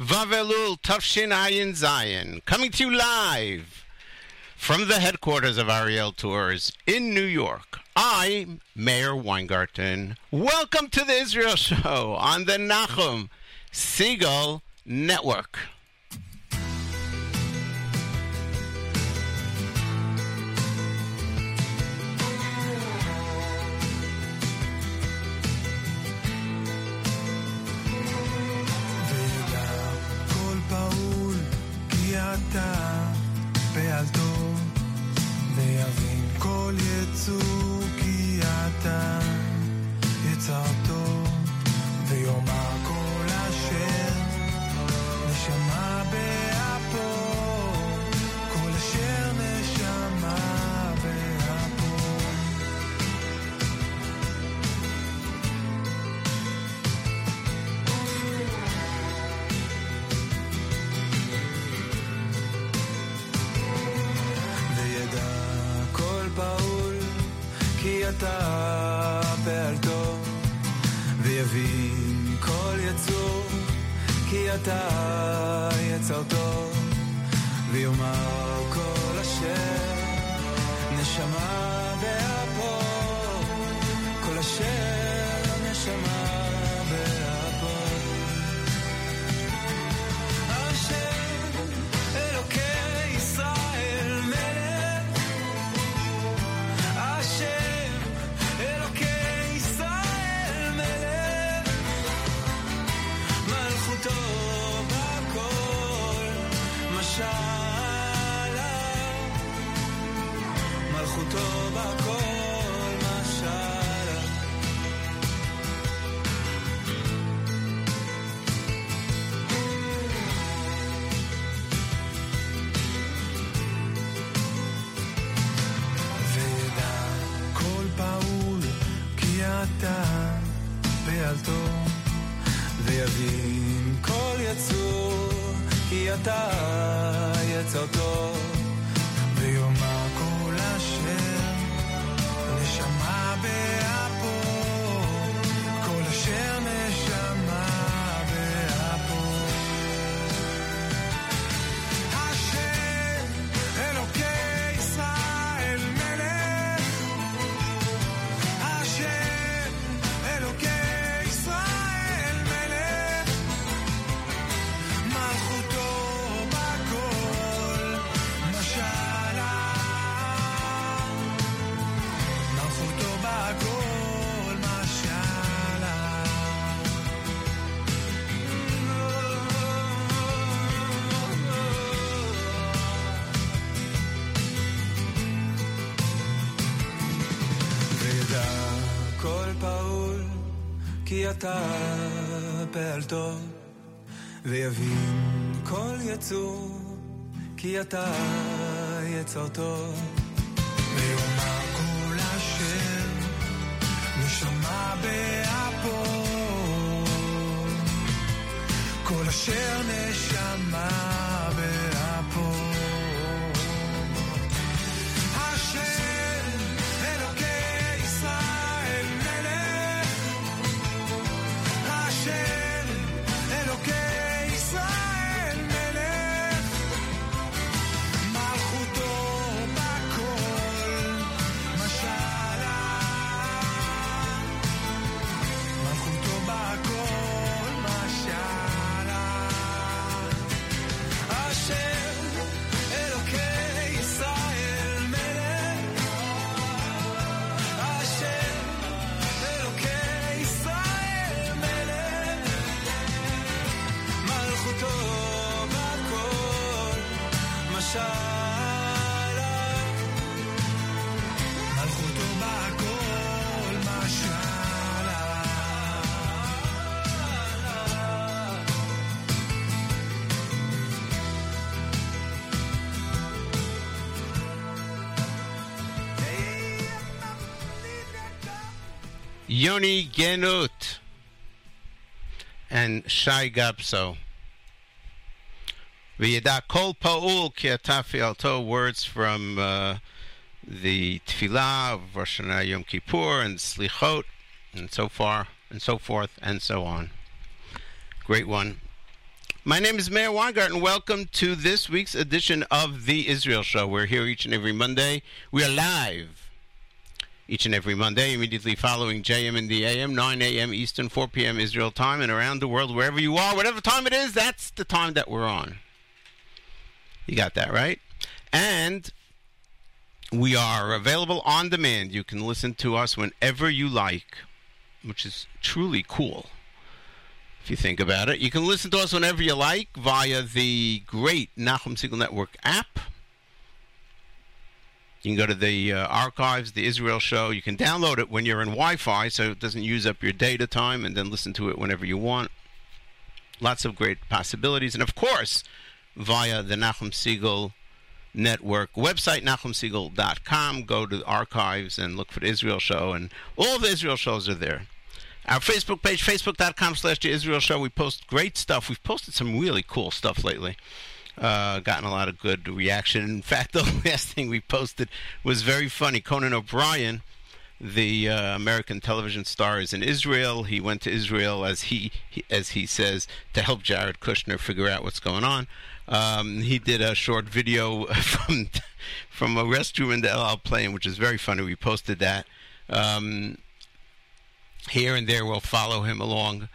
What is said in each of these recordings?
Vavelul Tufshin Ayin Zion, coming to you live from the headquarters of Ariel Tours in New York. I'm Meir Weingarten. Welcome to the Israel Show on the Nachum Segal Network. לוויתן משלה מלכותו בכל אתה פעלתו ויבין כל יצור כי אתה יצרתו ויאמר Yoni Genut and Shai Gabso. V'yada kol pa'ul ki atafi words from uh, the Tefillah of Rosh Hashanah Yom Kippur and Slichot and so far and so forth and so on. Great one. My name is Meir Weingarten. Welcome to this week's edition of The Israel Show. We're here each and every Monday. We are live each and every Monday, immediately following JM in the AM, 9 a.m. Eastern, 4 p.m. Israel time, and around the world, wherever you are, whatever time it is, that's the time that we're on. You got that right? And we are available on demand. You can listen to us whenever you like, which is truly cool if you think about it. You can listen to us whenever you like via the great Nachum Segal Network app. You can go to the uh, archives, the Israel show. You can download it when you're in Wi Fi so it doesn't use up your data time and then listen to it whenever you want. Lots of great possibilities. And of course, via the Nachum Segal Network website, NachumSegal.com. Go to the archives and look for the Israel show, and all the Israel shows are there. Our Facebook page, facebook.com slash the Israel Show. We post great stuff. We've posted some really cool stuff lately. Uh, gotten a lot of good reaction. In fact, the last thing we posted was very funny. Conan O'Brien, the uh, American television star, is in Israel. He went to Israel, as he, he as he says, to help Jared Kushner figure out what's going on. Um, he did a short video from from a restroom in the El plane, which is very funny. We posted that. Um, here and there we'll follow him along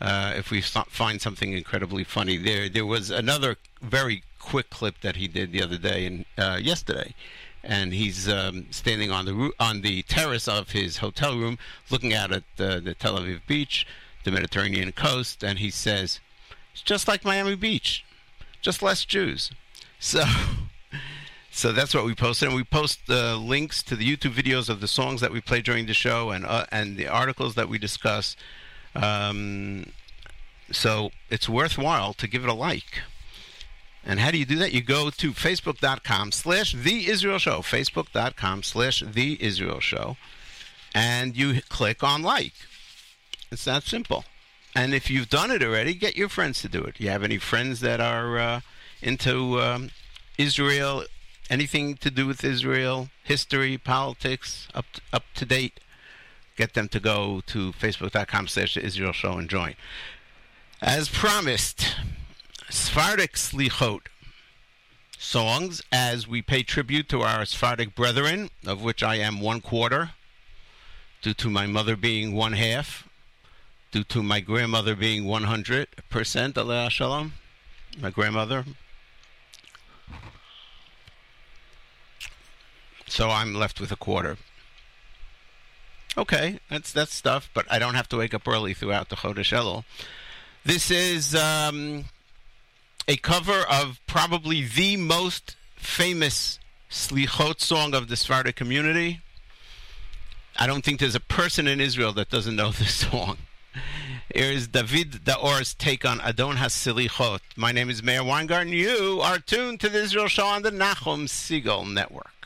uh, if we find something incredibly funny. There, there was another very quick clip that he did the other day and uh, yesterday, and he's um, standing on the on the terrace of his hotel room, looking out at the, the Tel Aviv beach, the Mediterranean coast, and he says, "It's just like Miami Beach, just less Jews." So. So that's what we posted, and we post uh, links to the YouTube videos of the songs that we play during the show and uh, and the articles that we discuss. Um, so it's worthwhile to give it a like. And how do you do that? You go to facebook.com slash the Israel Show, facebook.com slash the Israel Show, and you click on like. It's that simple. And if you've done it already, get your friends to do it. You have any friends that are uh, into um, Israel, anything to do with Israel, history, politics, up to, up to date, get them to go to facebook.com slash the Israel Show and join. As promised, Sephardic Slichot songs as we pay tribute to our Sephardic brethren, of which I am one quarter, due to my mother being one half, due to my grandmother being 100%, Aleh Shalom, my grandmother, so I'm left with a quarter. Okay, that's that's stuff, but I don't have to wake up early throughout the Chodesh Elul. This is um, a cover of probably the most famous Slichot song of the Sephardic community. I don't think there's a person in Israel that doesn't know this song. Here's David D'Or's take on Adon HaSilichot. My name is Meir Weingarten. You are tuned to the Israel Show on the Nachum Segal Network.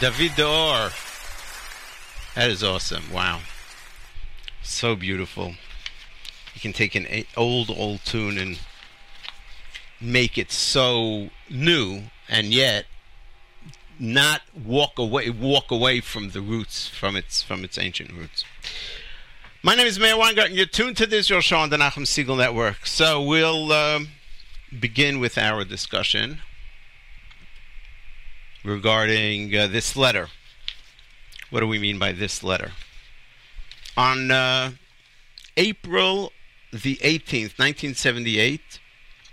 David D'Or. That is awesome. Wow. So beautiful. You can take an old, old tune and make it so new and yet not walk away walk away from the roots from its from its ancient roots. My name is Meir Weingarten. You're tuned to this your show on the Nachum Segal Network. So we'll um, begin with our discussion regarding uh, this letter. What do we mean by this letter? On uh, April the 18th, 1978,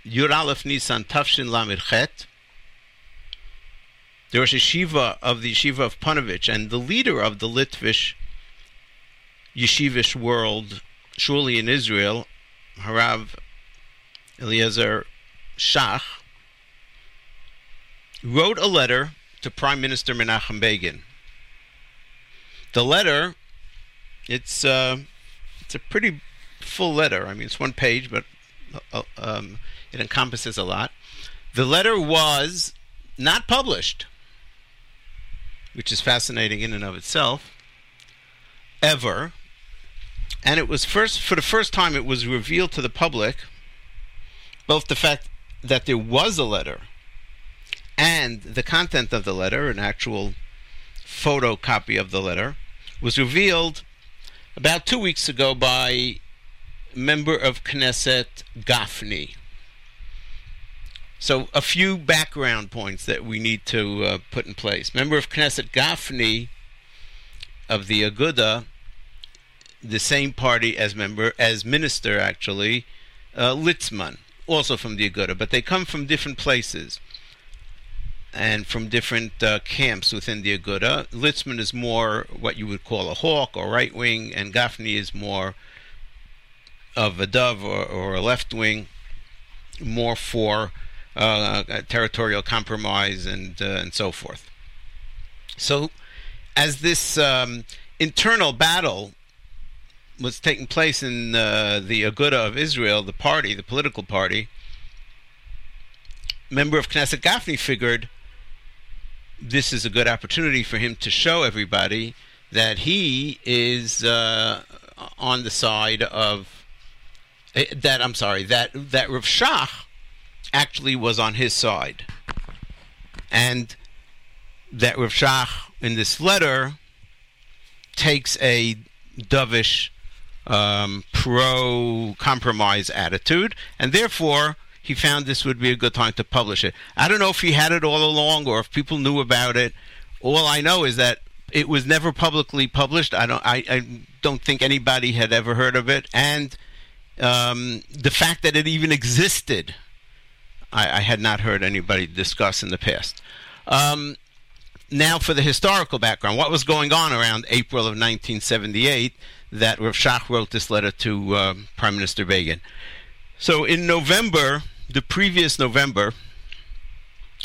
Yud Aleph Nisan Tafshin Lamed Chet, there was a Shiva of the Yeshiva of Panovich, and the leader of the Litvish yeshivish world, surely in Israel, Harav Eliezer Shach, wrote a letter to Prime Minister Menachem Begin. The letter, it's uh, it's a pretty full letter. I mean, it's one page, but uh, um, it encompasses a lot. The letter was not published. which is fascinating in and of itself, ever. And it was first, for the first time, it was revealed to the public both the fact that there was a letter and the content of the letter, an actual photocopy of the letter, was revealed about two weeks ago by member of Knesset Gafni. So, a few background points that we need to uh, put in place. Member of Knesset Gafni of the Aguda, the same party as member as minister actually, uh, Litzman, also from the Aguda, but they come from different places and from different uh, camps within the Aguda. Litzman is more what you would call a hawk or right wing, and Gafni is more of a dove or, or a left wing, more for uh, territorial compromise and uh, and so forth. So, as this um, internal battle was taking place in uh, the Aguda of Israel, the party, the political party, member of Knesset Gafni figured this is a good opportunity for him to show everybody that he is uh, on the side of eh, that. I'm sorry that that Rav Shach actually was on his side, and that Rav Shach in this letter takes a dovish um, pro-compromise attitude, and therefore he found this would be a good time to publish it. I don't know if he had it all along or if people knew about it. All I know is that it was never publicly published. I don't. I, I don't think anybody had ever heard of it, and um, the fact that it even existed, I, I, had not heard anybody discuss in the past. Um, now, for the historical background, what was going on around April of 1978 that Rav Shach wrote this letter to uh, Prime Minister Begin? So, in November, the previous November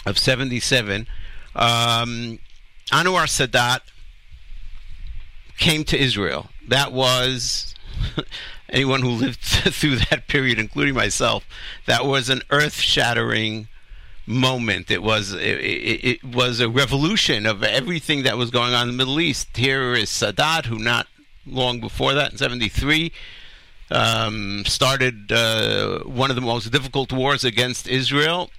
of 77, um, Anwar Sadat came to Israel. That was anyone who lived through that period, including myself. That was an earth-shattering moment. It was it, it, it, was a revolution of everything that was going on in the Middle East. Here is Sadat, who not long before that, in '73, um, started uh, one of the most difficult wars against Israel,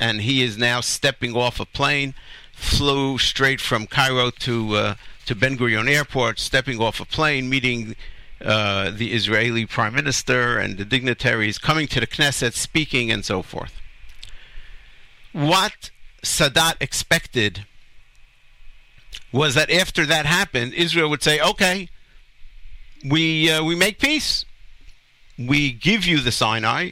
and he is now stepping off a plane, flew straight from Cairo to uh, to Ben Gurion Airport, stepping off a plane, meeting. Uh, the Israeli prime minister and the dignitaries coming to the Knesset, speaking, and so forth what Sadat expected was that after that happened, Israel would say, "Okay, we uh, we make peace. We give you the Sinai,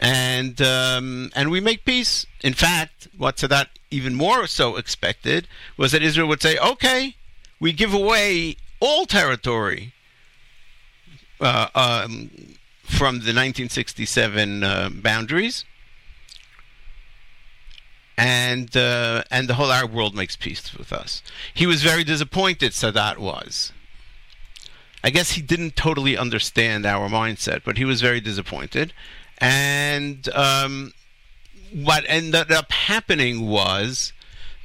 and um, and we make peace." In fact, what Sadat even more so expected was that Israel would say, "Okay, we give away all territory uh, um, from the 1967 uh, boundaries." and uh, and the whole Arab world makes peace with us. He was very disappointed. Sadat was. I guess he didn't totally understand our mindset, but he was very disappointed. And um, what ended up happening was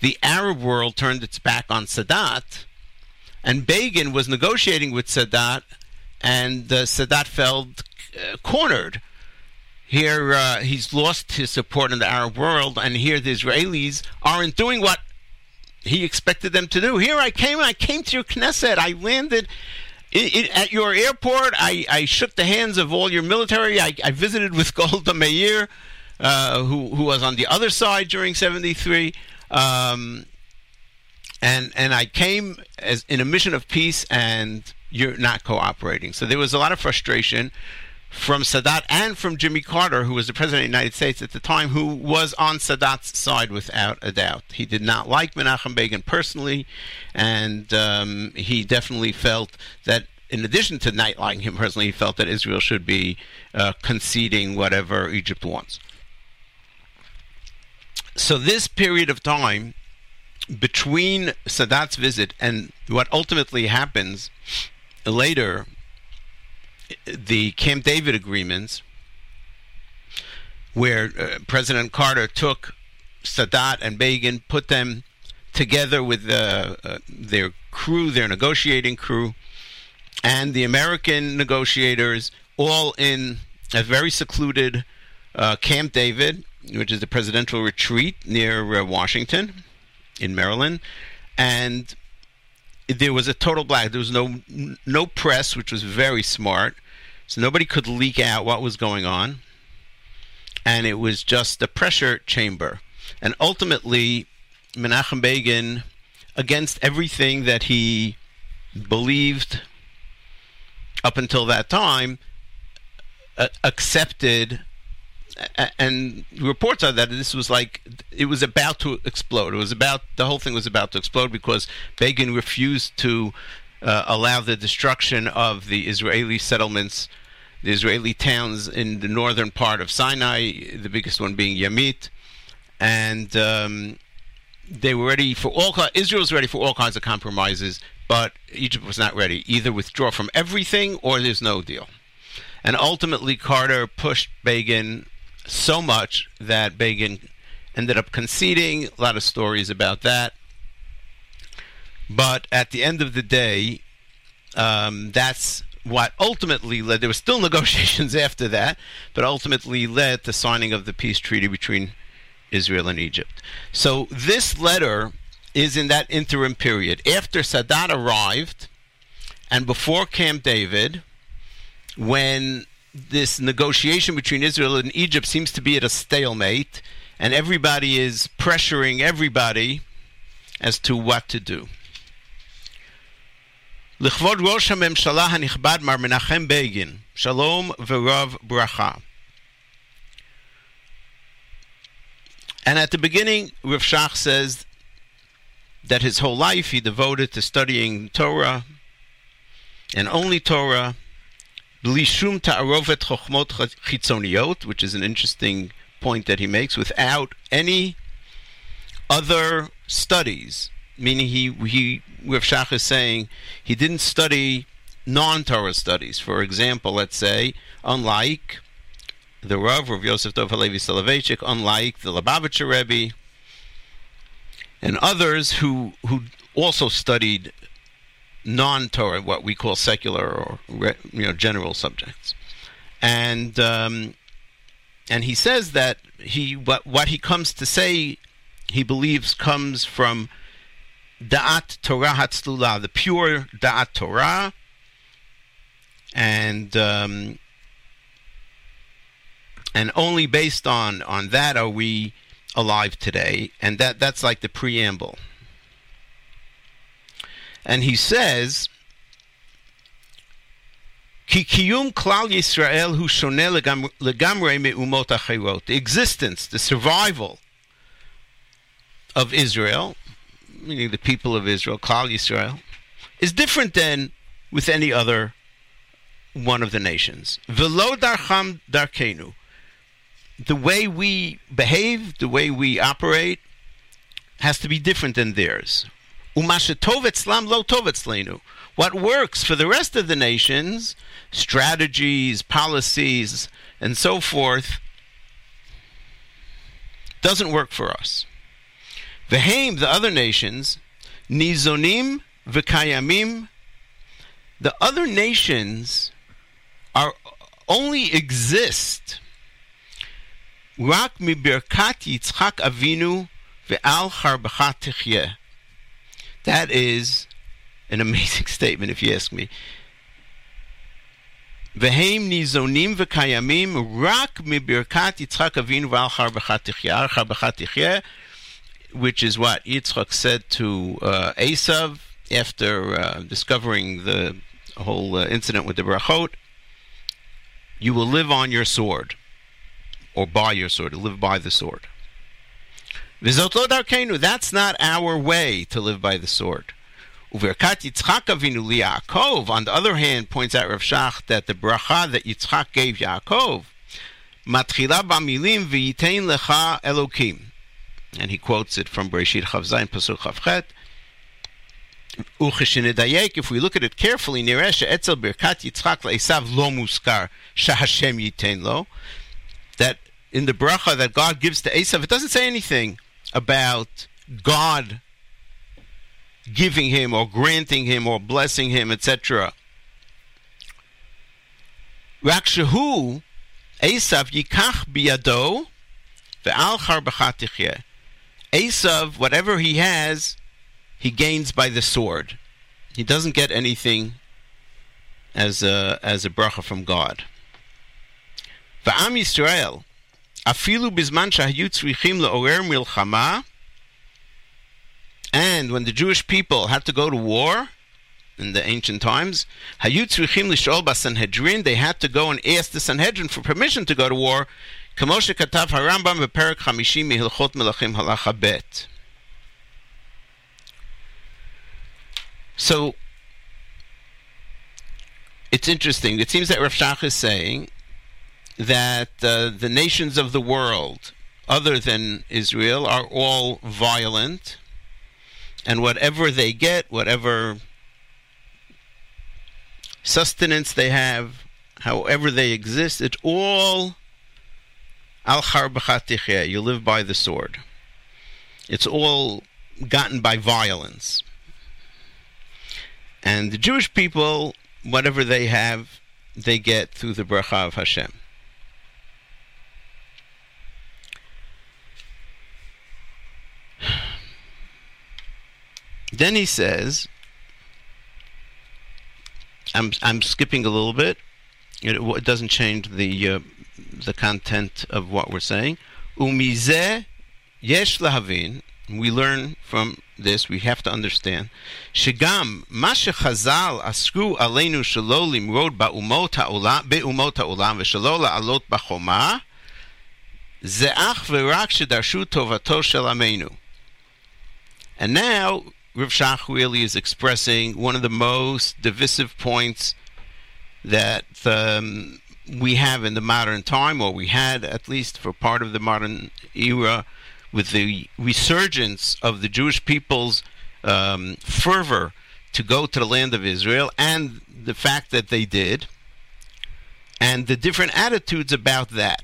the Arab world turned its back on Sadat, and Begin was negotiating with Sadat, and uh, Sadat felt uh, cornered here, uh, he's lost his support in the Arab world, and here the Israelis aren't doing what he expected them to do. Here I came, I came to your Knesset, I landed at your airport, I, I, shook the hands of all your military, I, I visited with Golda Meir, uh, who, who was on the other side during 73. Um, and and I came as in a mission of peace, and you're not cooperating. So there was a lot of frustration from Sadat and from Jimmy Carter, who was the president of the United States at the time, who was on Sadat's side without a doubt. He did not like Menachem Begin personally, and um, he definitely felt that. In addition to not liking him personally, he felt that Israel should be uh, conceding whatever Egypt wants. So, this period of time between Sadat's visit and what ultimately happens later the Camp David agreements, where uh, President Carter took Sadat and Begin, put them together with uh, uh, their crew, their negotiating crew, and the American negotiators, all in a very secluded uh, Camp David, which is the presidential retreat near uh, Washington in Maryland, and there was a total black. There was no no press, which was very smart, so nobody could leak out what was going on, and it was just a pressure chamber. And ultimately, Menachem Begin, against everything that he believed up until that time, uh, accepted and reports are that this was like it was about to explode. It was about the whole thing was about to explode because Begin refused to uh, allow the destruction of the Israeli settlements, the Israeli towns in the northern part of Sinai, the biggest one being Yamit, and um, they were ready for all. Israel was ready for all kinds of compromises, but Egypt was not ready. Either withdraw from everything or there's no deal. And ultimately, Carter pushed Begin so much that Begin ended up conceding. A lot of stories about that. But at the end of the day, um, that's what ultimately led. There were still negotiations after that, but ultimately led to signing of the peace treaty between Israel and Egypt. So this letter is in that interim period after Sadat arrived and before Camp David when this negotiation between Israel and Egypt seems to be at a stalemate, and everybody is pressuring everybody as to what to do. לכבוד ראש הממשלה הנכבד מר מנחם בגין, שלום ורב ברכה. And at the beginning, Rav Shach says that his whole life he devoted to studying Torah and only Torah, bli shum ta'arovet chochmot chitzoniot, which is an interesting point that he makes, without any other studies. Meaning, he he Rav Shach is saying he didn't study non-Torah studies. For example, let's say, unlike the Rav, Rav Yosef Dov Halevi Soloveitchik, unlike the Lubavitcher Rebbe, and others who who also studied non-Torah, what we call secular or you know general subjects, and um, and he says that he what what he comes to say he believes comes from Da'at Torah Hatzlula, the pure Da'at Torah, and um, and only based on on that are we alive today, and that that's like the preamble. And he says, "Ki kiyum klal Yisrael hu shoneh legam- legamrei me'umot achirot." The existence, the survival of Israel, meaning the people of Israel, klal Yisrael, is different than with any other one of the nations. Velo darcham darkenu. The way we behave, the way we operate, has to be different than theirs. Umashetov etzlam lo tov etzlenu. What works for the rest of the nations, strategies, policies, and so forth, doesn't work for us. Vehem, the other nations, nizonim v'kayamim, the other nations are only exist rak mibirkat Yitzchak Avinu ve'al. That is an amazing statement, if you ask me. Nizonim v'kayamim rak mibirkat Yitzchak Avinu ve'al charbecha tichyeh. Al charbecha tichyeh, which is what Yitzchak said to uh, Esav after uh, discovering the whole uh, incident with the brachot. You will live on your sword, or by your sword, live by the sword. That's not our way to live by the sword. On the other hand, points out Rav Shach that the bracha that Yitzchak gave Yaakov, and he quotes it from Bereshit Chavzayin Pasuk Chavchet. If we look at it carefully, lo muskar lo, that in the bracha that God gives to Esav, it doesn't say anything about God giving him or granting him or blessing him, etc. Rakshahu Esav yikach biyado ve'al charbachat tichyeh. Esav, whatever he has, he gains by the sword. He doesn't get anything as a as a bracha from God. Va'am Yisrael, afilu bizman shahayu tzrichim le'orer milchama, and when the Jewish people had to go to war in the ancient times, hayu tzrichim lishol basanhedrin, they had to go and ask the Sanhedrin for permission to go to war. Kamoshe katav harambam beperek chamishim mihilchot melachim halacha bet. So it's interesting. It seems that Rav Shach is saying that uh, the nations of the world, other than Israel, are all violent, and whatever they get, whatever sustenance they have, however they exist, it's all al char You live by the sword. It's all gotten by violence. And the Jewish people, whatever they have, they get through the bracha of Hashem. Then he says, I'm I'm skipping a little bit. It, it doesn't change the uh, the content of what we're saying. Umizeh yesh lahavin. We learn from this. We have to understand. Shigam ma shechazal asku aleinu shelo limrod ba'umot ha'olam be'umot ha'olam v'shelo la'alot b'choma. Ze ach v'rak shedarshu tovato shel ameinu. And now Rav Shach really is expressing one of the most divisive points that um, we have in the modern time, or we had at least for part of the modern era, with the resurgence of the Jewish people's um, fervor to go to the land of Israel, and the fact that they did, and the different attitudes about that.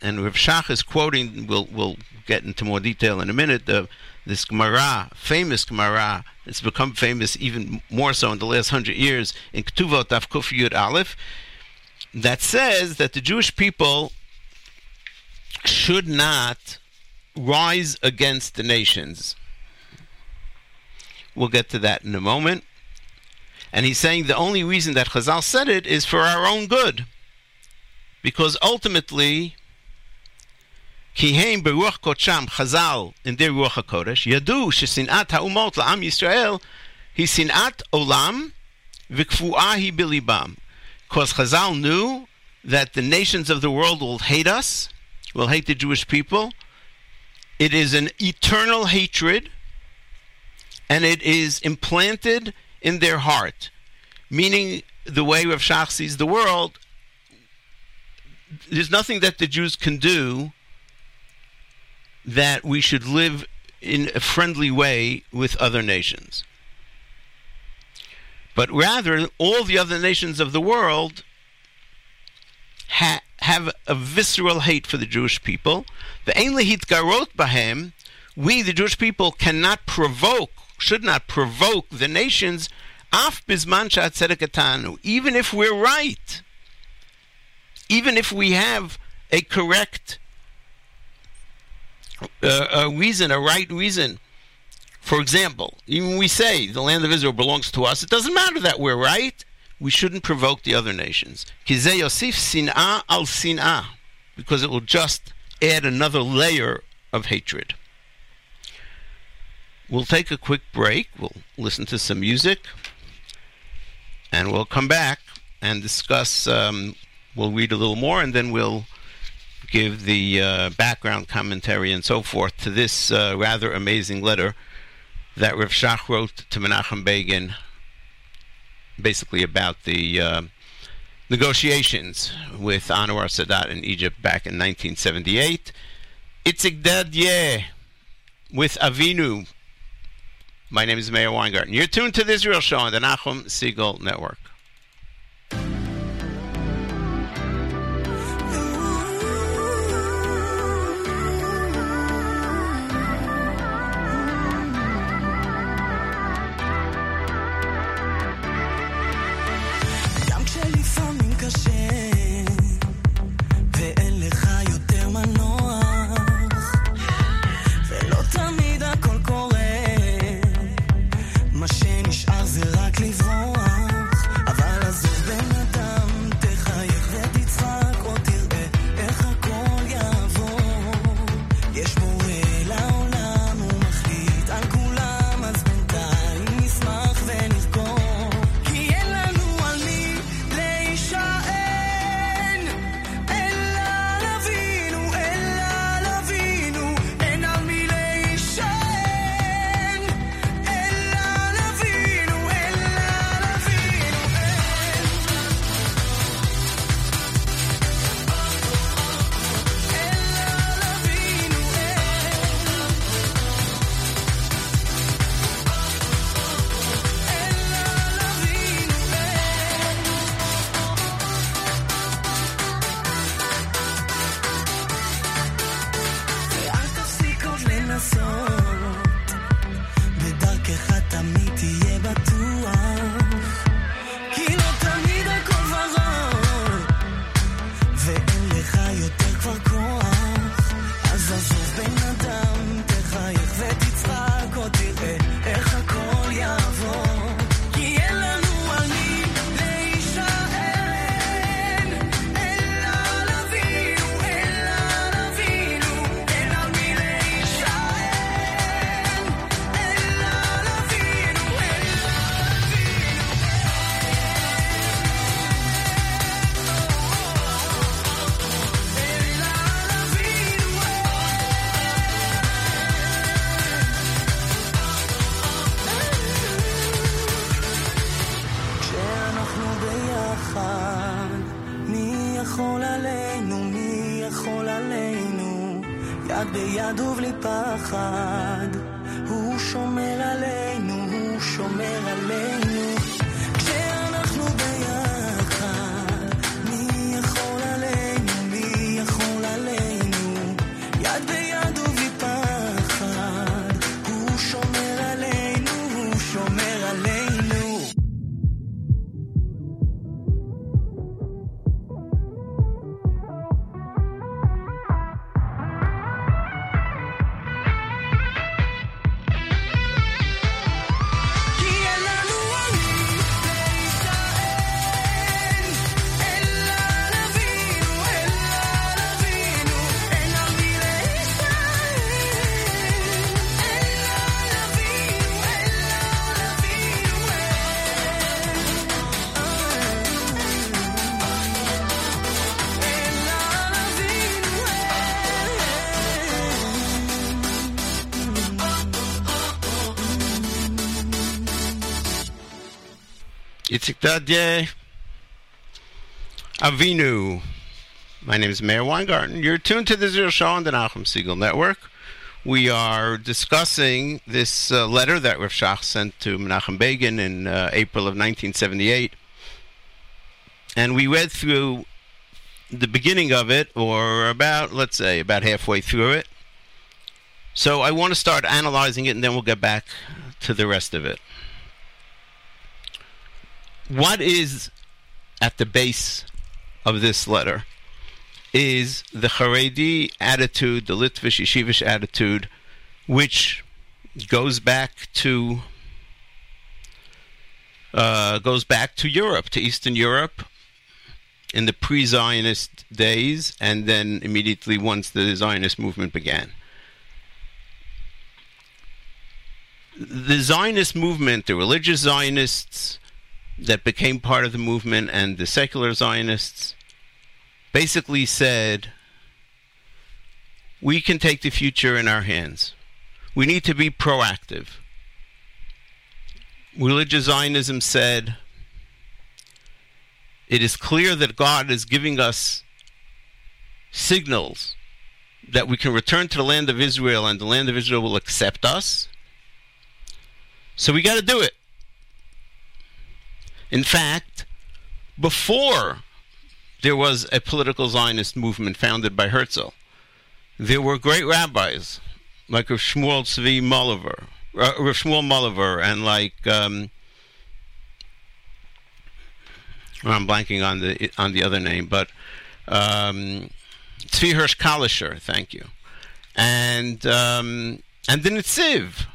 And Rav Shach is quoting, we'll, we'll get into more detail in a minute, the this Gemara, famous Gemara, it's become famous even more so in the last hundred years in Ketuvot Daf Kuf Yud Aleph, that says that the Jewish people should not rise against the nations. We'll get to that in a moment. And he's saying the only reason that Chazal said it is for our own good. Because ultimately, Kihem Beruach Kocham Chazal in their Ruach HaKodesh, Yadu Shesinat HaUmot La'am Yisrael, Hisinat Olam V'Kfu'ah Hi Bilibam. Because Chazal knew that the nations of the world will hate us, will hate the Jewish people. It is an eternal hatred, and it is implanted in their heart. Meaning, the way Rav Shach sees the world, there's nothing that the Jews can do that we should live in a friendly way with other nations. But rather, all the other nations of the world ha- have a visceral hate for the Jewish people. The Einlehit Garot Bahem, we, the Jewish people, cannot provoke, should not provoke the nations, af bisman tzedekatanu, even if we're right, even if we have a correct uh, a reason, a right reason. For example, even we say the land of Israel belongs to us, it doesn't matter that we're right. We shouldn't provoke the other nations. Yosif sin'ah al sin'ah, because it will just add another layer of hatred. We'll take a quick break. We'll listen to some music, and we'll come back and discuss. Um, we'll read a little more, and then we'll give the uh, background commentary and so forth to this uh, rather amazing letter that Rav Shach wrote to Menachem Begin, basically about the uh, negotiations with Anwar Sadat in Egypt back in 1978. Itzik Dadya with Avinu. My name is Meir Weingarten. You're tuned to the Israel Show on the Nachum Segal Network. יד ביד ובלי פחד, הוא שומר עלינו, הוא שומר עלינו. Dadya. Avinu. My name is Meir Weingarten. You're tuned to the Zero Show on the Nachum Segal Network. We are discussing this uh, letter that Rav Shach sent to Menachem Begin in uh, April of 1978. And we read through the beginning of it, or about, let's say, about halfway through it. So I want to start analyzing it, and then we'll get back to the rest of it what is at the base of this letter is the Haredi attitude, the Litvish Yeshivish attitude, which goes back to uh, goes back to Europe, to Eastern Europe, in the pre-Zionist days, and then immediately once the Zionist movement began. The Zionist movement, the religious Zionists, that became part of the movement and the secular Zionists basically said, we can take the future in our hands. We need to be proactive. Religious Zionism said, it is clear that God is giving us signals that we can return to the land of Israel and the land of Israel will accept us. So we got to do it. In fact, before there was a political Zionist movement founded by Herzl, there were great rabbis like Rav Shmuel Tzvi Moliver, uh, Rav Shmuel Moliver, and like um, I'm blanking on the on the other name, but um, Tzvi Hirsch Kalischer, thank you, and um, and the Nitziv,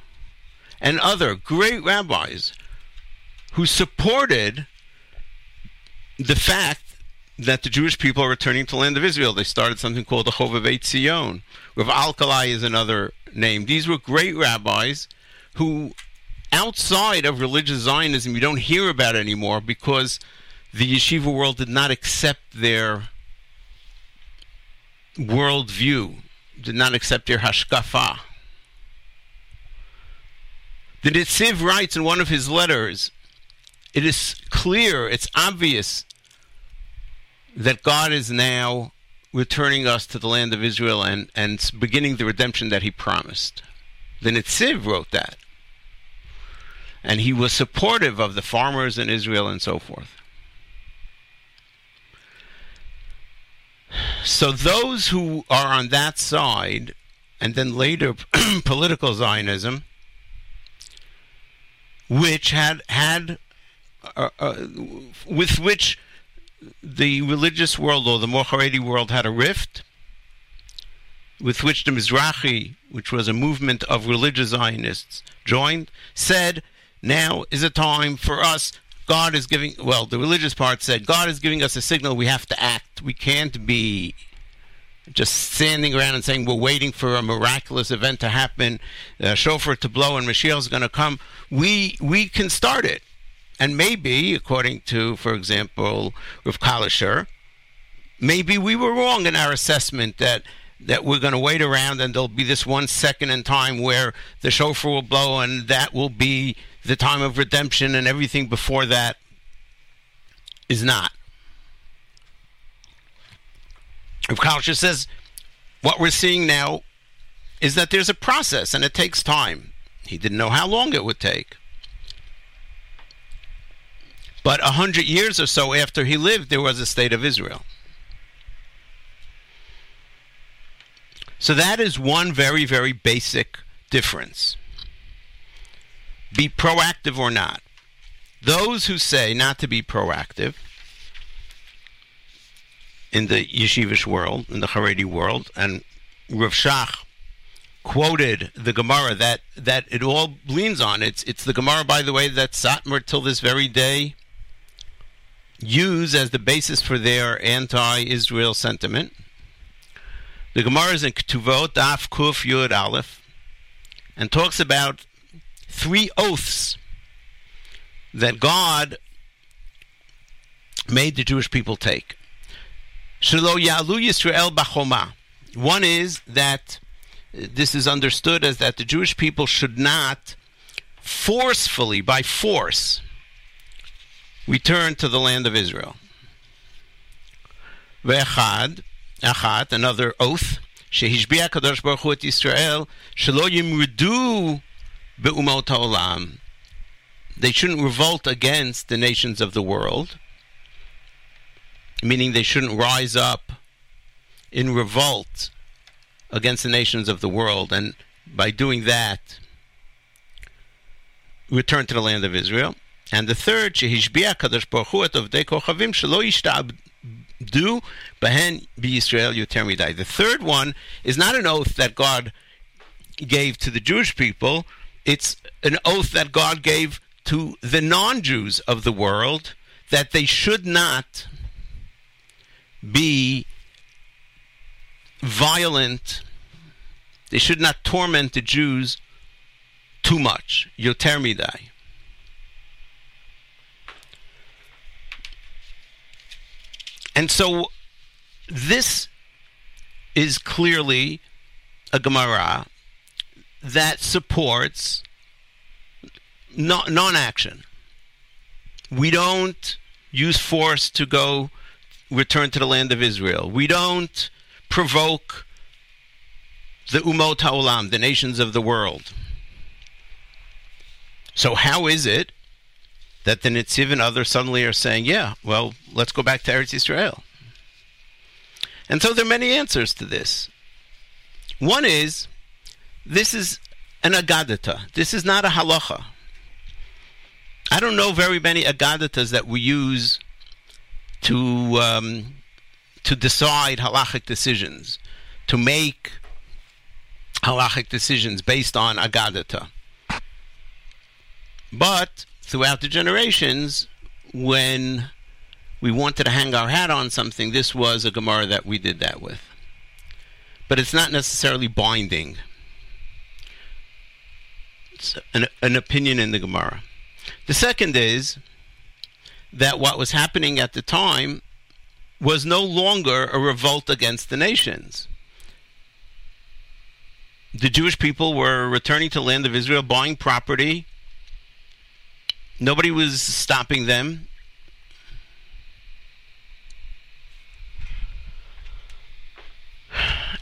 and other great rabbis who supported the fact that the Jewish people are returning to the land of Israel. They started something called the Chovevei Tzion. Rav Alkalai is another name. These were great rabbis who, outside of religious Zionism, you don't hear about anymore because the yeshiva world did not accept their worldview, did not accept their hashkafa. The Nitziv writes in one of his letters, it is clear, it's obvious that God is now returning us to the land of Israel and, and beginning the redemption that he promised. The Nitziv wrote that. And he was supportive of the farmers in Israel and so forth. So those who are on that side, and then later political Zionism, which had had uh, uh, with which the religious world or the more world had a rift with which the Mizrahi, which was a movement of religious Zionists, joined, said, now is a time for us. God is giving, well, the religious part said, God is giving us a signal we have to act. We can't be just standing around and saying we're waiting for a miraculous event to happen, a shofar to blow, and Mashiach is going to come. We we can start it, and maybe, according to, for example, Rav maybe we were wrong in our assessment that that we're going to wait around and there'll be this one second in time where the shofar will blow and that will be the time of redemption and everything before that is not. Rav says what we're seeing now is that there's a process and it takes time. He didn't know how long it would take. But a hundred years or so after he lived, there was a state of Israel. So that is one very, very basic difference. Be proactive or not. Those who say not to be proactive in the yeshivish world, in the Haredi world, and Rav Shach quoted the Gemara that, that it all leans on. It's it's the Gemara, by the way, that Satmar till this very day use as the basis for their anti-Israel sentiment. The Gemara is in Ketuvot, Daf Kuf Yud Aleph, and talks about three oaths that God made the Jewish people take. Shelo Yalu Yisrael Bachoma. One is that this is understood as that the Jewish people should not forcefully, by force, return to the land of Israel. Ve'echad, achat, another oath, shehishbiya kadosh baruch hu et Yisrael, shelo yimrudu be'umot ha'olam. They shouldn't revolt against the nations of the world, meaning they shouldn't rise up in revolt against the nations of the world, and by doing that, return to the land of Israel. And the third, shehishbiya kadosh baruch hu et ovdei kochavim shelo yishtabdu behen b'Yisrael yoter midai. The third one is not an oath that God gave to the Jewish people; it's an oath that God gave to the non-Jews of the world that they should not be violent. They should not torment the Jews too much. Yoter midai. And so this is clearly a Gemara that supports non action. We don't use force to go return to the land of Israel. We don't provoke the Umot Ha'olam, the nations of the world. So, how is it that the Nitziv and others suddenly are saying, yeah, well, let's go back to Eretz Israel? And so there are many answers to this. One is, this is an agadata. This is not a halacha. I don't know very many agadatas that we use to um, to decide halachic decisions, to make halachic decisions based on agadata. But throughout the generations, when we wanted to hang our hat on something, this was a Gemara that we did that with. But it's not necessarily binding. It's an, an opinion in the Gemara. The second is that what was happening at the time was no longer a revolt against the nations. The Jewish people were returning to land of Israel, buying property. Nobody was stopping them.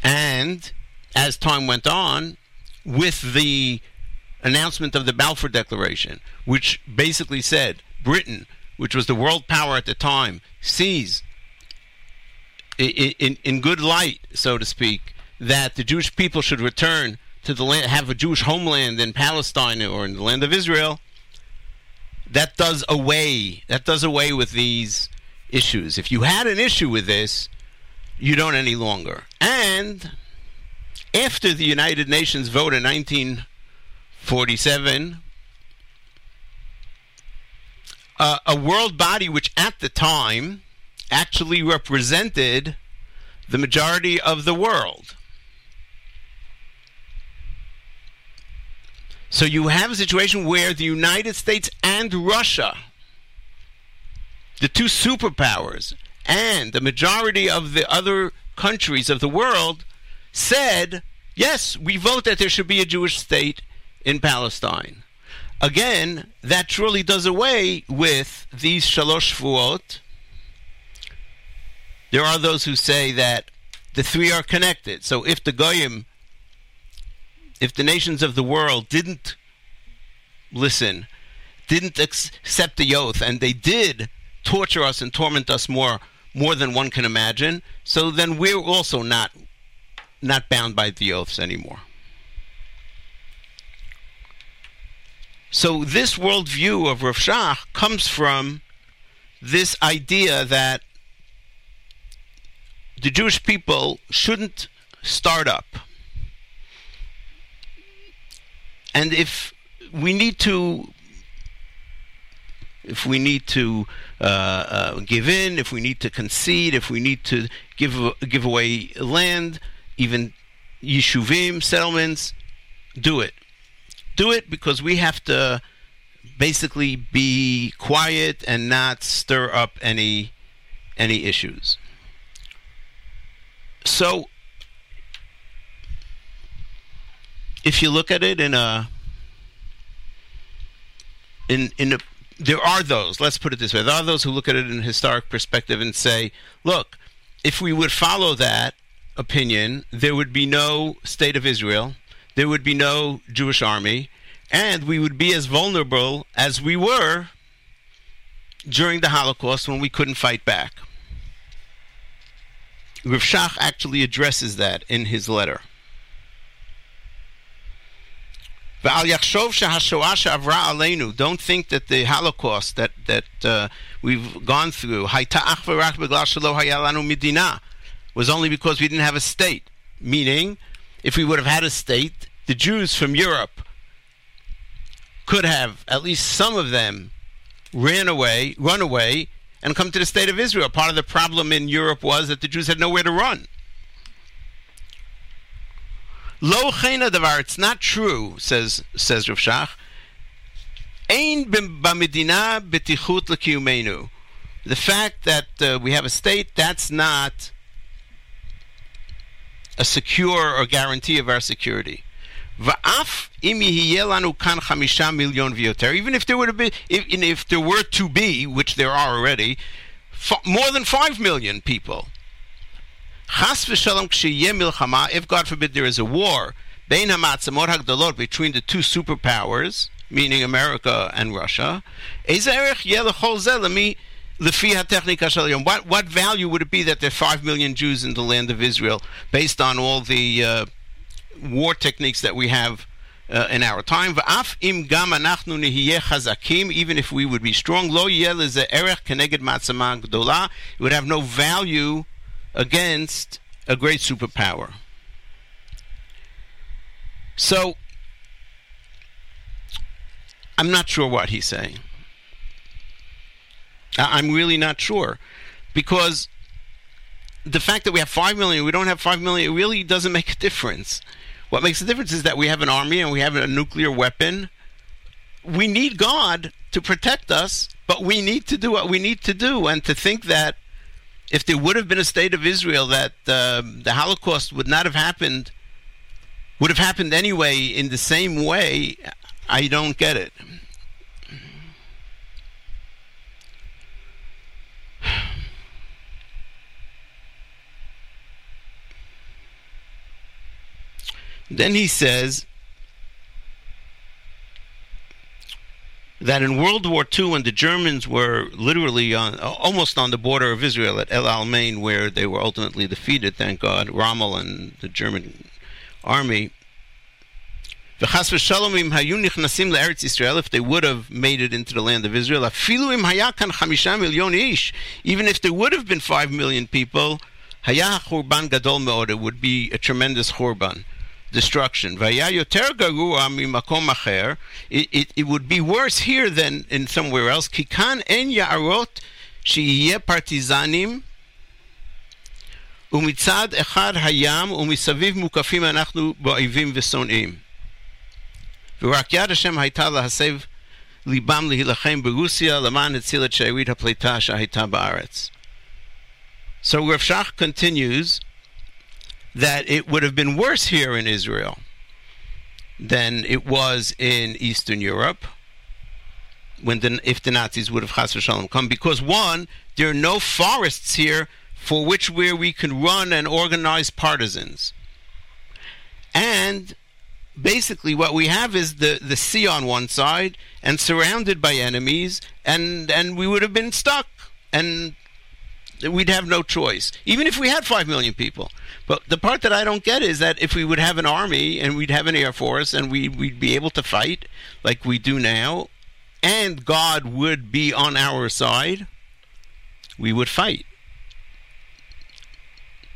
And as time went on, with the announcement of the Balfour Declaration, which basically said Britain, which was the world power at the time, sees in, in, in good light, so to speak, that the Jewish people should return to the land, have a Jewish homeland in Palestine or in the land of Israel. That does away. That does away with these issues. If you had an issue with this, you don't any longer. And after the United Nations vote in 1947, uh, a world body which at the time actually represented the majority of the world. So you have a situation where the United States and Russia, the two superpowers, and the majority of the other countries of the world said, yes, we vote that there should be a Jewish state in Palestine. Again, that truly does away with these shalosh shvuot. There are those who say that the three are connected. So if the goyim, if the nations of the world didn't listen, didn't accept the oath, and they did torture us and torment us more more than one can imagine, so then we're also not not bound by the oaths anymore. So this worldview of Rav Shach comes from this idea that the Jewish people shouldn't start up. And if we need to if we need to uh, uh, give in, if we need to concede, if we need to give give away land, even yeshuvim settlements, do it. Do it because we have to basically be quiet and not stir up any any issues. So if you look at it in a in in a there are those, let's put it this way, there are those who look at it in a historic perspective and say, look, if we would follow that opinion, there would be no state of Israel, there would be no Jewish army, and we would be as vulnerable as we were during the Holocaust when we couldn't fight back. Rav Shach actually addresses that in his letter. Don't think that the Holocaust that that uh, we've gone through was only because we didn't have a state. Meaning, if we would have had a state, the Jews from Europe could have at least some of them ran away, run away, and come to the state of Israel. Part of the problem in Europe was that the Jews had nowhere to run. Lo chena davar. It's not true, says says Rav Shach. Ein b'medina betichut l'kiyumenu. The fact that uh, we have a state, that's not a secure or guarantee of our security. Va'af im lanu kan chamisha million v'yoter. Even if there would have been, if, if there were to be, which there are already, f- more than five million people Chas v'shalom milchama, if God forbid there is a war, bein between the two superpowers, meaning America and Russia, what, what value would it be that there are 5 million Jews in the land of Israel based on all the uh, war techniques that we have uh, in our time? Even if we would be strong, it would have no value against a great superpower. So, I'm not sure what he's saying. I'm really not sure. Because the fact that we have 5 million, we don't have 5 million, it really doesn't make a difference. What makes a difference is that we have an army and we have a nuclear weapon. We need God to protect us, but we need to do what we need to do. And to think that if there would have been a state of Israel, that uh, the Holocaust would not have happened, would have happened anyway in the same way, I don't get it. Then he says, that in World War II, when the Germans were literally on, almost on the border of Israel at El Alamein, where they were ultimately defeated, thank God, Rommel and the German army, if they would have made it into the land of Israel, even if there would have been five million people, it would be a tremendous churban, destruction. V'haya yoter garua mimakom acher, it, it, it would be worse here than in somewhere else. Kikan en ya'arot שיהיה פרטיזנים ומצד אחד הים ומסביב מוקפים אנחנו באויבים ושונאים. ורק יד השם הייתה להסב ליבם להילחם ברוסיה למען הציל את שארית הפליטה שהייתה בארץ. So Rav Shach continues that it would have been worse here in Israel than it was in Eastern Europe when the, if the Nazis would have chas v'shalom come. Because one there are no forests here for which where we can run and organize partisans. And basically what we have is the, the sea on one side and surrounded by enemies and and we would have been stuck and we'd have no choice even if we had 5 million people but the part that I don't get is that if we would have an army and we'd have an air force and we, we'd be able to fight like we do now and God would be on our side we would fight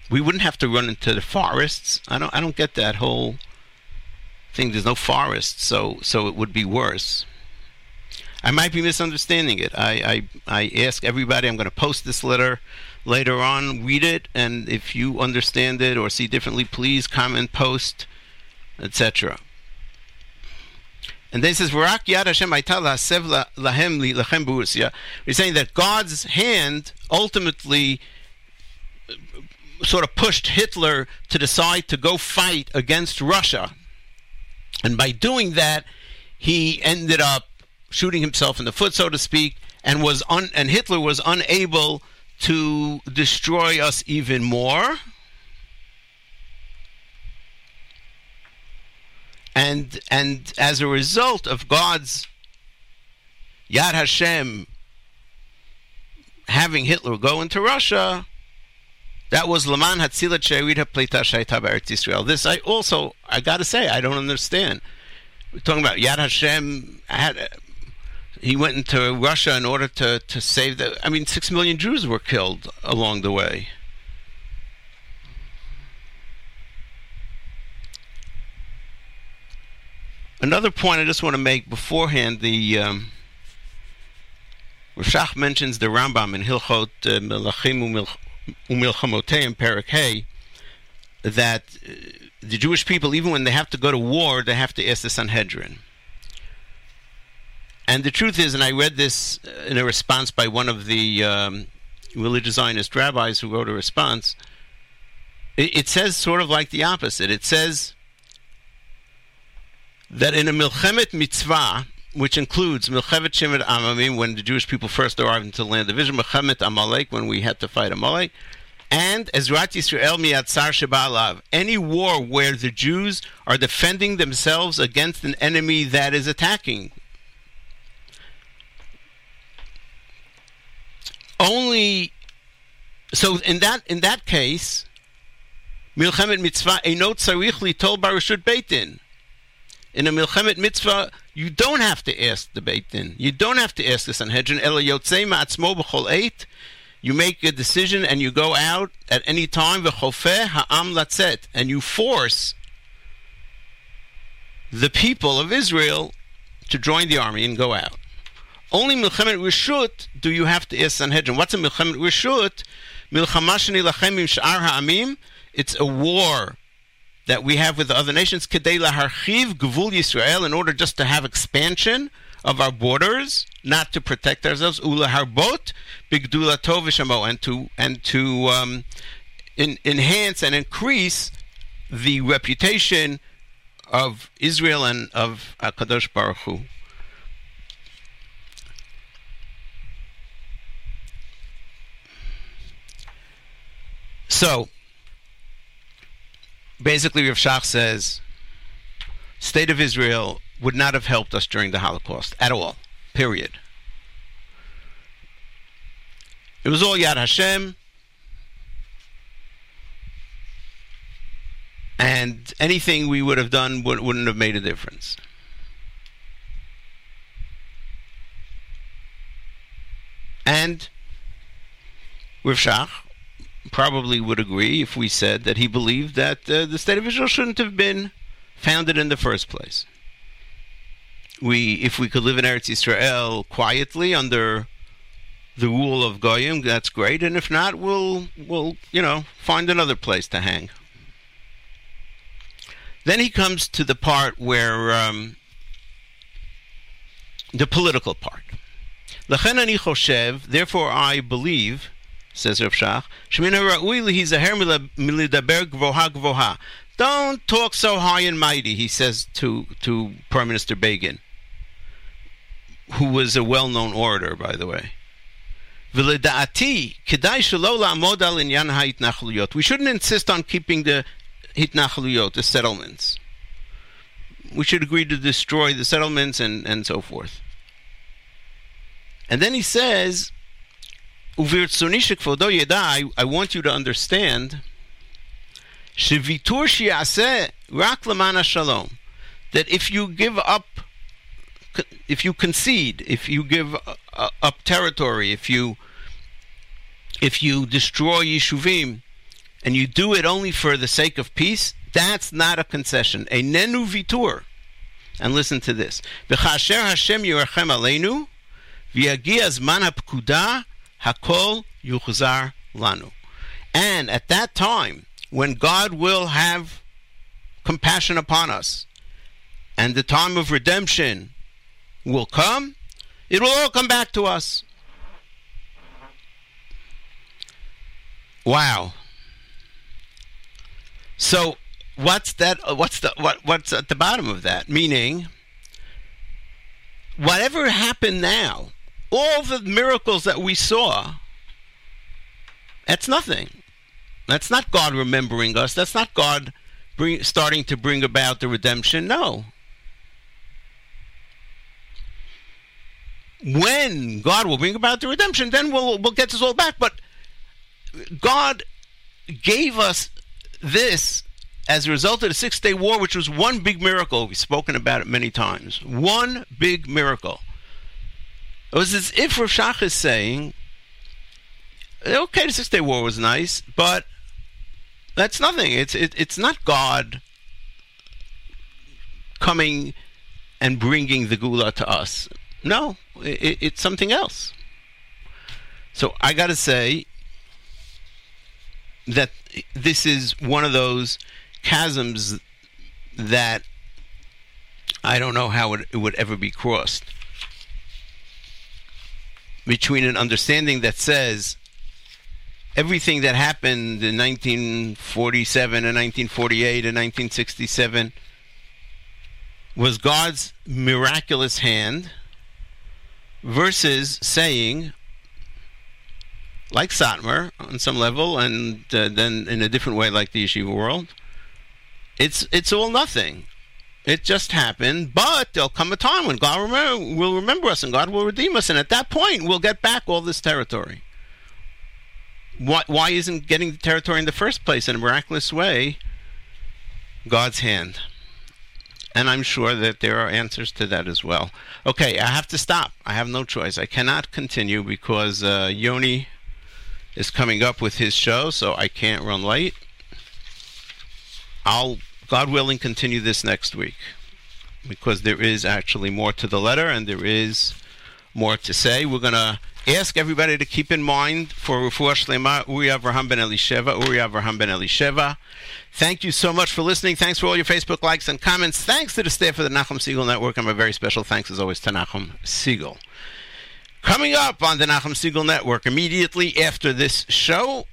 we wouldn't have to run into the forests I don't I don't get that whole thing. There's no forests, so so it would be worse. I might be misunderstanding it. I I, I ask everybody. I'm going to post this letter later on. Read it, and if you understand it or see differently, please comment, post, etc. And then it says, "V'rak yad Hashem lahem li lachem b'Rusya." We're saying that God's hand ultimately uh, sort of pushed Hitler to decide to go fight against Russia. And by doing that, he ended up shooting himself in the foot, so to speak, and was un- and Hitler was unable to destroy us even more. And and as a result of God's Yad Hashem having Hitler go into Russia, that was Laman Hatzilat She'erita Pleita Shaita B'Eretz Yisrael. This I also I got to say I don't understand. We're talking about Yad Hashem. Had, he went into Russia in order to to save the. I mean, six million Jews were killed along the way. Another point I just want to make beforehand the. Um, mentions the Rambam in Hilchot uh, Melachim Umilch- Umilchamoteim Perak Hay that uh, the Jewish people, even when they have to go to war, they have to ask the Sanhedrin. And the truth is, and I read this uh, in a response by one of the um, religious Zionist rabbis who wrote a response. It, it says sort of like the opposite. It says that in a Milchemet Mitzvah, which includes Milchemet Shemet Amamim, when the Jewish people first arrived into the land of Israel, Milchemet Amalek, when we had to fight Amalek, and Ezrat Yisrael Miatzar Sheba'alav, any war where the Jews are defending themselves against an enemy that is attacking. Only, so in that in that case, Milchemet Mitzvah Einot Tzarich Litol Barashut Beit Din. In a Milchemet Mitzvah, you don't have to ask the Beit Din. You don't have to ask the Sanhedrin. Ela Yotzei Ma'atzmo B'chol Eit. You make a decision and you go out at any time. V'chofeh Ha'am Latzet. And you force the people of Israel to join the army and go out. Only Milchemet Rishut do you have to ask Sanhedrin. What's a Milchemet Rishut? Milchama Shenilachem Im Sh'ar Ha'amim. It's a war that we have with the other nations, kedei laharchiv gvul Yisrael, in order just to have expansion of our borders, not to protect ourselves, ulaharbot bigdula tovishamo, and to and to um, in, enhance and increase the reputation of Israel and of Hakadosh Baruch Hu. So basically Rav Shach says state of Israel would not have helped us during the Holocaust at all. Period. It was all Yad Hashem. and anything we would have done would, wouldn't have made a difference. And Rav Shach probably would agree if we said that he believed that uh, the state of Israel shouldn't have been founded in the first place. We, if we could live in Eretz Israel quietly under the rule of Goyim, that's great. And if not, we'll, we'll, you know, find another place to hang. Then he comes to the part where um, the political part. Therefore I believe, says Rav Shach. Don't talk so high and mighty, he says to, to Prime Minister Begin, who was a well-known orator, by the way. We shouldn't insist on keeping the hitnachluyot, the settlements. We should agree to destroy the settlements and, and so forth. And then he says, "Uvirtzonishik kvodo yeda." I, I want you to understand, shevitur shiaseh rak lemana shalom. That if you give up, if you concede, if you give uh, up territory, if you if you destroy yishuvim, and you do it only for the sake of peace, that's not a concession. A nenu vitur. And listen to this: V'chasher Hashem yirachem aleinu. V'yagia zman hapkuda hakol yuchzar lanu. And at that time, when God will have compassion upon us, and the time of redemption will come, it will all come back to us. Wow. So what's that uh, what's the what what's at the bottom of that? Meaning whatever happened now all the miracles that we saw, that's nothing. That's not God remembering us. That's not God bring, starting to bring about the redemption. No. When God will bring about the redemption, then we'll, we'll get this all back. But God gave us this as a result of the Six Day War, which was one big miracle. We've spoken about it many times. One big miracle. It was as if Rav Shach is saying, okay, the Six Day War was nice, but that's nothing. It's it, it's not God coming and bringing the Geula to us. No, it, it's something else. So I got to say that this is one of those chasms that I don't know how it, it would ever be crossed between an understanding that says everything that happened in 1947 and 1948 and 1967 was God's miraculous hand versus saying, like Satmar on some level, and uh, then in a different way, like the yeshiva world, it's it's all nothing. It just happened, but there'll come a time when God will remember us and God will redeem us, and at that point, we'll get back all this territory. Why, why isn't getting the territory in the first place in a miraculous way God's hand? And I'm sure that there are answers to that as well. Okay, I have to stop. I have no choice. I cannot continue because uh, Yoni is coming up with his show, so I can't run late. I'll God willing, continue this next week because there is actually more to the letter and there is more to say. We're going to ask everybody to keep in mind for Refuah Shlema, Uri Avraham ben Elisheva, Uri Avraham ben Elisheva. Thank you so much for listening. Thanks for all your Facebook likes and comments. Thanks to the staff of the Nachum Segal Network. And a very special thanks, as always, to Nachum Segal. Coming up on the Nachum Segal Network immediately after this show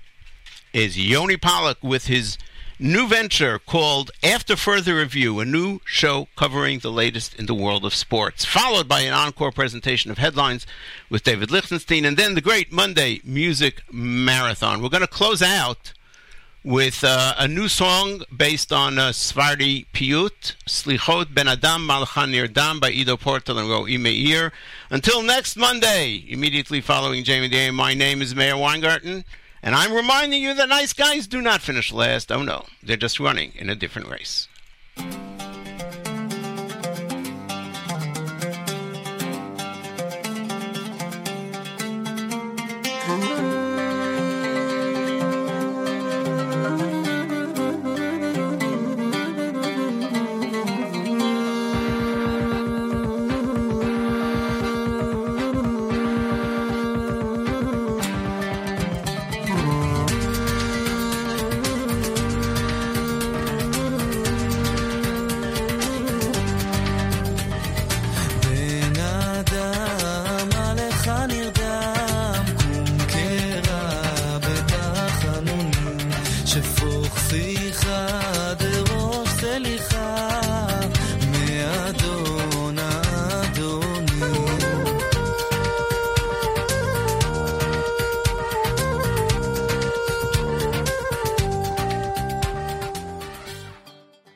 is Yoni Pollock with his new venture called After Further Review, a new show covering the latest in the world of sports, followed by an encore presentation of headlines with David Lichtenstein, and then the great Monday Music Marathon. We're going to close out with uh, a new song based on uh, Svardi Piyut, Slichot Ben Adam Malchan Nirdam by Ido Portal and Ro'i Meir. Until next Monday, immediately following Jamie Day, my name is Meir Weingarten. And I'm reminding you that nice guys do not finish last. Oh no, they're just running in a different race.